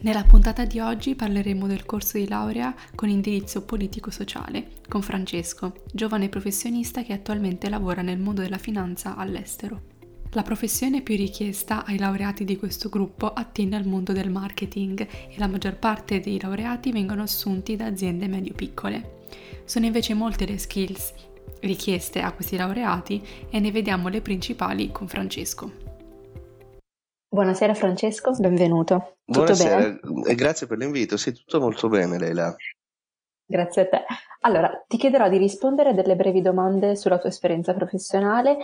Nella puntata di oggi parleremo del corso di laurea con indirizzo politico-sociale con Francesco, giovane professionista che attualmente lavora nel mondo della finanza all'estero. La professione più richiesta ai laureati di questo gruppo attiene al mondo del marketing e la maggior parte dei laureati vengono assunti da aziende medio-piccole. Sono invece molte le skills richieste a questi laureati e ne vediamo le principali con Francesco. Buonasera Francesco, benvenuto. Tutto Buonasera bene? e grazie per l'invito. Sì, tutto molto bene, Leila. Grazie a te. Allora, ti chiederò di rispondere a delle brevi domande sulla tua esperienza professionale,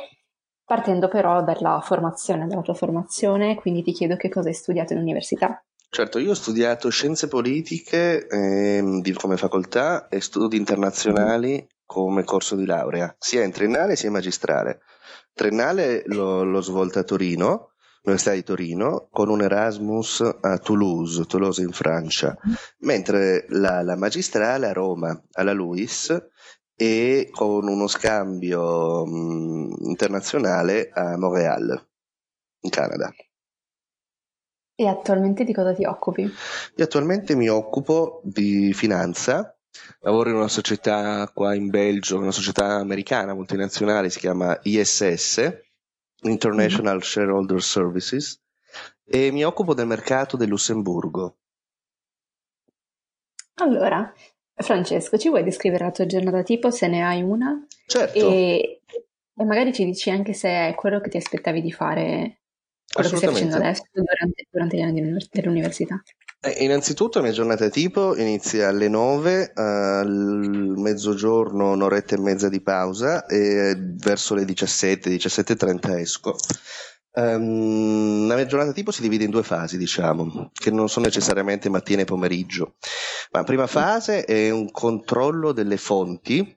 partendo però dalla formazione, dalla tua formazione, quindi ti chiedo che cosa hai studiato in università. Certo, io ho studiato scienze politiche eh, come facoltà e studi internazionali come corso di laurea, sia in triennale sia in magistrale. Triennale l'ho, l'ho svolta a Torino, Università di Torino con un Erasmus a Toulouse, Toulouse in Francia, mentre la, la magistrale a Roma, alla LUIS, e con uno scambio mh, internazionale a Montréal, in Canada. E attualmente di cosa ti occupi? Io attualmente mi occupo di finanza, lavoro in una società qua in Belgio, una società americana multinazionale, si chiama ISS, International. Shareholder Services, e mi occupo del mercato del Lussemburgo. Allora, Francesco, ci vuoi descrivere la tua giornata tipo, se ne hai una? Certo. E, e magari ci dici anche se è quello che ti aspettavi di fare, quello che stai facendo adesso durante, durante gli anni dell'università. Eh, innanzitutto mia giornata tipo inizia alle 9, al mezzogiorno un'oretta e mezza di pausa e verso le 17, 17.30 esco. Um, la mia giornata tipo si divide in due fasi, diciamo, che non sono necessariamente mattina e pomeriggio. La prima fase è un controllo delle fonti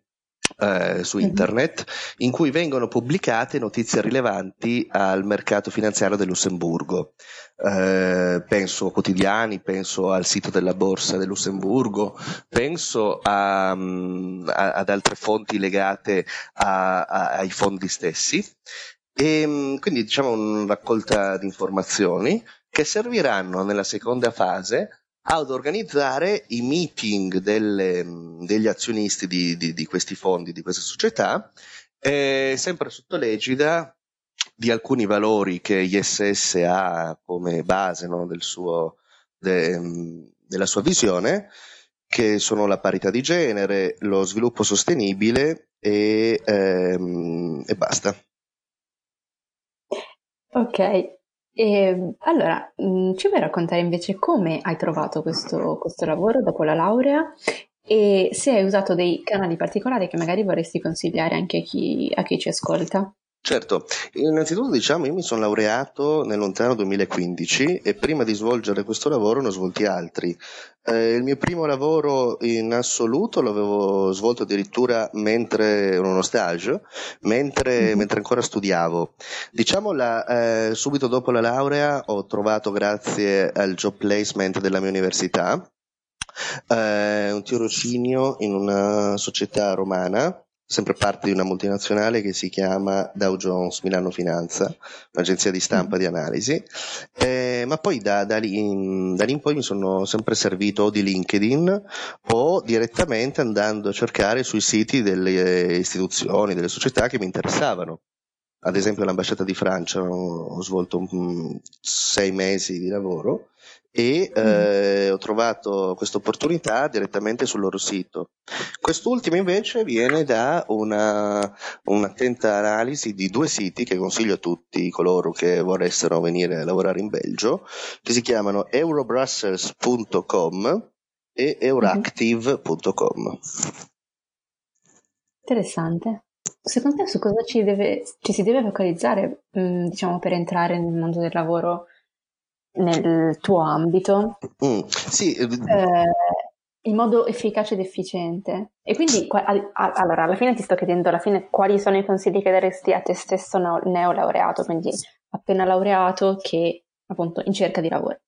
eh, su internet in cui vengono pubblicate notizie rilevanti al mercato finanziario del Lussemburgo. Eh, penso a quotidiani, penso al sito della borsa del Lussemburgo, penso a, mm, a, ad altre fonti legate a, ai fondi stessi. E, mm, quindi diciamo una raccolta di informazioni che serviranno nella seconda fase ad organizzare i meeting delle, degli azionisti di, di, di, questi fondi, di queste società, eh, sempre sotto l'egida di alcuni valori che ISS ha come base no, del suo, de, della sua visione, che sono la parità di genere, lo sviluppo sostenibile e, ehm, e basta. Ok, e, ehm, allora, mm, ci vuoi raccontare invece come hai trovato questo, questo lavoro dopo la laurea e se hai usato dei canali particolari che magari vorresti consigliare anche a chi, a chi ci ascolta? Certo, innanzitutto diciamo io mi sono laureato nel lontano 2015 e prima di svolgere questo lavoro ne ho svolti altri. Eh, il mio primo lavoro in assoluto l'avevo svolto addirittura mentre ero uno stage, mentre, mm-hmm. mentre ancora studiavo. Diciamo la, eh, subito dopo la laurea ho trovato grazie al job placement della mia università eh, un tirocinio in una società romana sempre parte di una multinazionale che si chiama Dow Jones Milano Finanza, un'agenzia di stampa mm. di analisi, eh, ma poi da, da, lì in, da, lì in, poi mi sono sempre servito o di LinkedIn o direttamente andando a cercare sui siti delle istituzioni, delle società che mi interessavano. Ad esempio l'ambasciata di Francia ho svolto um, sei mesi di lavoro e mm. eh, ho trovato questa opportunità direttamente sul loro sito. Quest'ultimo invece viene da una, un'attenta analisi di due siti che consiglio a tutti coloro che vorressero venire a lavorare in Belgio, che si chiamano eurobrussels.com e euractive.com. Interessante. Secondo te su cosa ci, deve, ci si deve focalizzare, mm, diciamo, per entrare nel mondo del lavoro nel tuo ambito. Mm, sì. Eh, in modo efficace ed efficiente. E quindi, allora, alla fine ti sto chiedendo, alla fine, quali sono i consigli che daresti a te stesso neolaureato, quindi appena laureato che appunto in cerca di lavoro?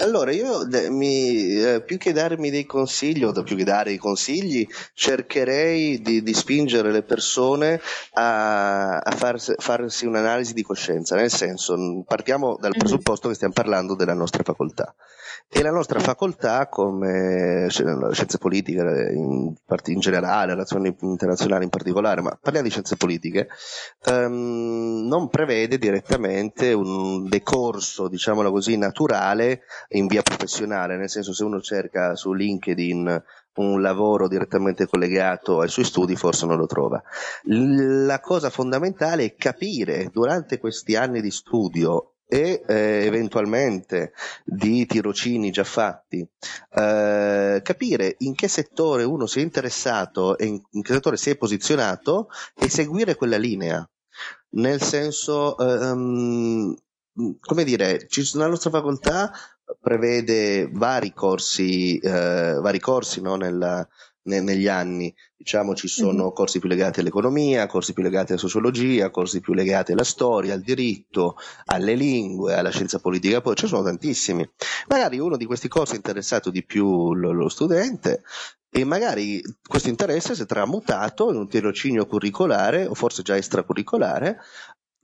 Allora, io mi, eh, più che darmi dei consigli, o più che dare i consigli, cercherei di, di spingere le persone a, a farsi, farsi, un'analisi di coscienza, nel senso, partiamo dal mm-hmm. presupposto che stiamo parlando della nostra facoltà. E la nostra facoltà, come scienze politiche in, in generale, relazioni internazionali in particolare, ma parliamo di scienze politiche, um, non prevede direttamente un decorso, diciamolo così, naturale in via professionale, nel senso se uno cerca su LinkedIn un lavoro direttamente collegato ai suoi studi forse non lo trova. La cosa fondamentale è capire durante questi anni di studio e eh, eventualmente di tirocini già fatti, eh, capire in che settore uno si è interessato e in, in, che settore si è posizionato e seguire quella linea. Nel senso, um, come dire, ci, la nostra facoltà prevede vari corsi, eh, vari corsi no, nella, ne, negli anni. Diciamo ci sono mm-hmm. corsi più legati all'economia, corsi più legati alla sociologia, corsi più legati alla storia, al diritto, alle lingue, alla scienza politica, poi ce ne sono tantissimi. Magari uno di questi corsi è interessato di più lo, lo studente e magari questo interesse si è tramutato in un tirocinio curricolare o forse già extracurricolare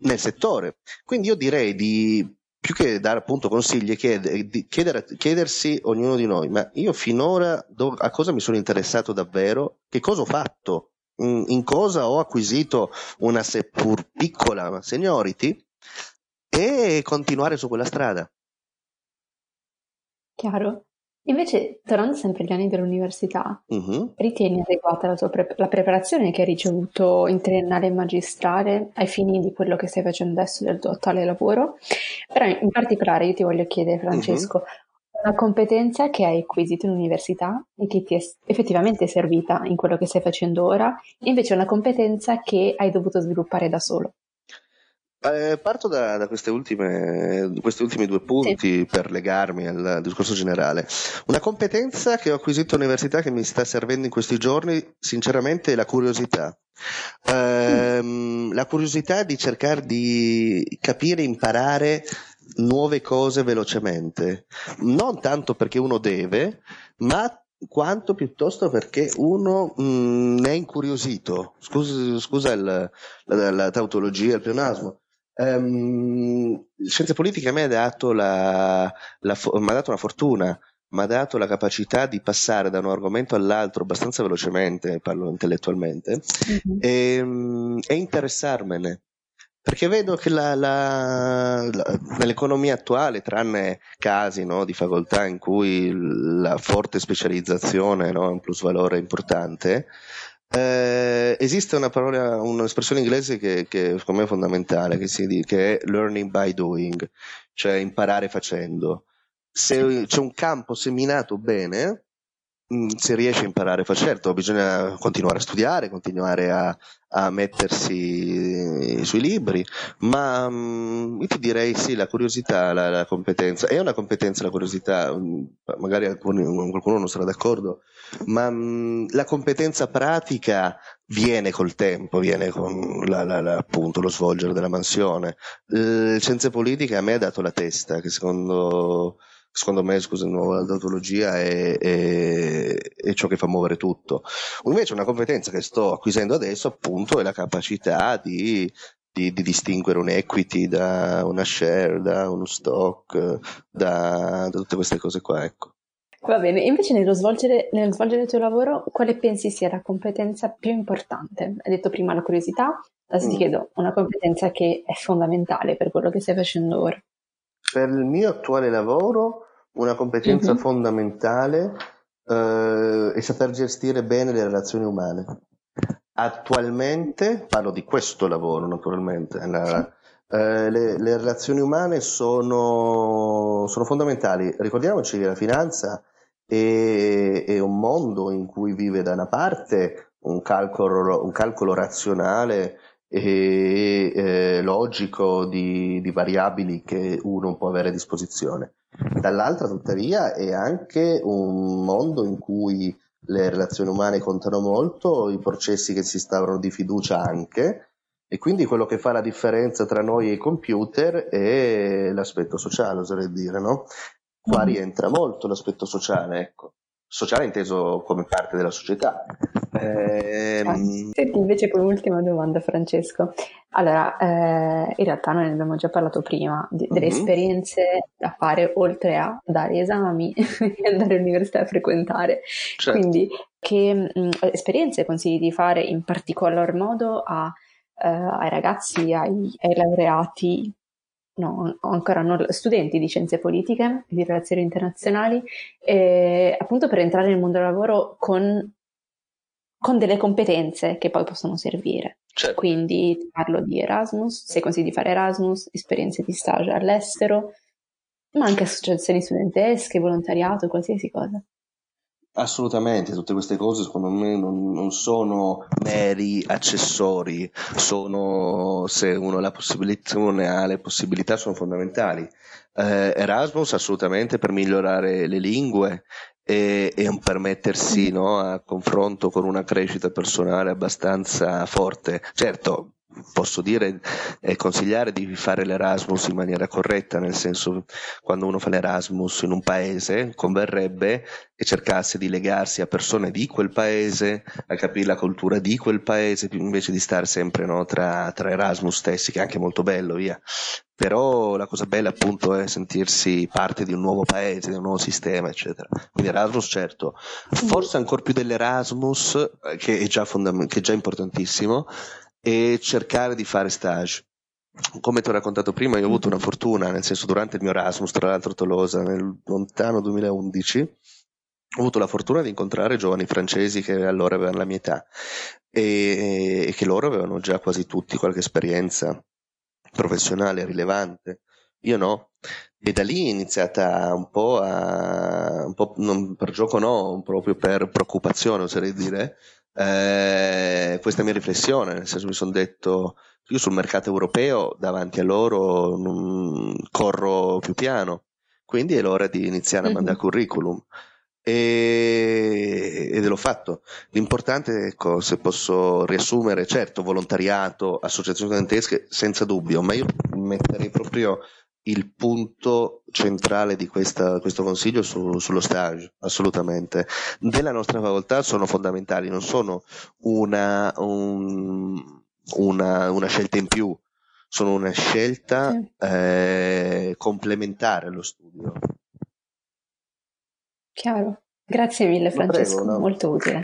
nel settore. Quindi io direi di più che dare appunto consigli, chiedere, chiedere, chiedersi ognuno di noi, ma io finora do, a cosa mi sono interessato davvero? Che cosa ho fatto? In, in cosa ho acquisito una seppur piccola seniority? E continuare su quella strada. Chiaro. Invece, tornando sempre agli anni dell'università, uh-huh. ritieni adeguata la, pre- la, preparazione che hai ricevuto in triennale e magistrale ai fini di quello che stai facendo adesso del tuo attuale lavoro? Però in particolare io ti voglio chiedere, Francesco, uh-huh. una competenza che hai acquisito in università e che ti è effettivamente servita in quello che stai facendo ora, invece una competenza che hai dovuto sviluppare da solo. Eh, parto da, da questi ultimi due punti sì. per legarmi al discorso generale. Una competenza che ho acquisito all'università che mi sta servendo in questi giorni, sinceramente, è la curiosità. Eh, mm. La curiosità di cercare di capire, imparare nuove cose velocemente. Non tanto perché uno deve, ma quanto piuttosto perché uno mh, mm, è incuriosito. Scusa, scusa il, la, la, tautologia, il pleonasmo. Um, scienze politiche a me ha dato, la, la, mi ha dato una fortuna, mi ha dato la capacità di passare da un argomento all'altro abbastanza velocemente, parlo intellettualmente, mm-hmm. e, um, e, interessarmene. Perché vedo che la, nell'economia attuale, tranne casi no, di facoltà in cui la forte specializzazione no, è un plus valore importante, eh, esiste una parola, un'espressione inglese che, che secondo me è fondamentale, che, si, che è learning by doing, cioè imparare facendo. Se c'è un campo seminato bene, si riesce a imparare facendo, certo, bisogna continuare a studiare, continuare a, a mettersi sui libri, ma um, io ti direi sì, la curiosità, la, la, competenza, è una competenza la curiosità, mm, magari alcuni, qualcuno non sarà d'accordo, ma mm, la competenza pratica viene col tempo, viene con la, la, appunto lo svolgere della mansione. Le scienze politiche a me ha dato la testa, che secondo, secondo me, scusa, la tautologia è, è, è, ciò che fa muovere tutto. Invece una competenza che sto acquisendo adesso appunto è la capacità di di, di, distinguere un equity da una share, da uno stock, da, da tutte queste cose qua, ecco. Va bene, invece nello svolgere, nello svolgere il tuo lavoro, quale pensi sia la competenza più importante? Hai detto prima la curiosità, adesso mm. ti chiedo una competenza che è fondamentale per quello che stai facendo ora. Per il mio attuale lavoro, una competenza mm-hmm. fondamentale eh, è saper gestire bene le relazioni umane. Attualmente, parlo di questo lavoro naturalmente, la, eh, le, le, relazioni umane sono, sono fondamentali. Ricordiamoci che la finanza è, è, un mondo in cui vive da una parte un calcolo, un calcolo razionale e eh, logico di, di, variabili che uno può avere a disposizione. Dall'altra, tuttavia, è anche un mondo in cui le relazioni umane contano molto, i processi che si instaurano di fiducia anche, e quindi quello che fa la differenza tra noi e i computer è l'aspetto sociale, oserei dire, no? Qua mm. rientra molto l'aspetto sociale, ecco sociale inteso come parte della società. Eh, Senti invece come ultima domanda Francesco, allora eh, in realtà noi ne abbiamo già parlato prima di, delle uh-huh. esperienze da fare oltre a dare esami e andare all'università a frequentare, certo. quindi che mh, mm, esperienze consigli di fare in particolar modo a, eh, ai ragazzi, ai, ai laureati no, ancora non, studenti di scienze politiche, di relazioni internazionali, eh, appunto per entrare nel mondo del lavoro con, con delle competenze che poi possono servire. Certo. Quindi parlo di Erasmus, se consigli di fare Erasmus, esperienze di stage all'estero, ma anche associazioni studentesche, volontariato, qualsiasi cosa. Assolutamente, tutte queste cose secondo me non, non, sono meri accessori, sono, se uno, la possibilità, uno ne ha le possibilità, sono fondamentali. Eh, Erasmus assolutamente per migliorare le lingue e, e permettersi no, a confronto con una crescita personale abbastanza forte. Certo, posso dire e consigliare di fare l'Erasmus in maniera corretta, nel senso quando uno fa l'Erasmus in un paese converrebbe che cercasse di legarsi a persone di quel paese, a capire la cultura di quel paese, invece di stare sempre no, tra, tra Erasmus stessi, che è anche molto bello, via. Però la cosa bella appunto è sentirsi parte di un nuovo paese, di un nuovo sistema, eccetera. Quindi Erasmus certo, forse ancora più dell'Erasmus, eh, che è già, fondament- che è già importantissimo, e cercare di fare stage. Come ti ho raccontato prima, io ho avuto una fortuna, nel senso durante il mio Erasmus, tra l'altro Tolosa, nel lontano 2011, ho avuto la fortuna di incontrare giovani francesi che allora avevano la mia età e, e che loro avevano già quasi tutti qualche esperienza professionale rilevante. Io no. E da lì è iniziata un po' a, un po' non per gioco no, proprio per preoccupazione oserei dire, eh, questa mia riflessione, nel senso mi sono detto, io sul mercato europeo davanti a loro non corro più piano, quindi è l'ora di iniziare a mhm. mandare curriculum. E, ed l'ho fatto. L'importante, ecco, se posso riassumere, certo, volontariato, associazioni studentesche, senza dubbio, ma io metterei proprio il punto centrale di questa, questo consiglio su, sullo stage, assolutamente. Della nostra facoltà sono fondamentali, non sono una, un, una, una scelta in più, sono una scelta sì. eh, complementare allo studio. Chiaro. Grazie mille Francesco, prego, no? molto utile.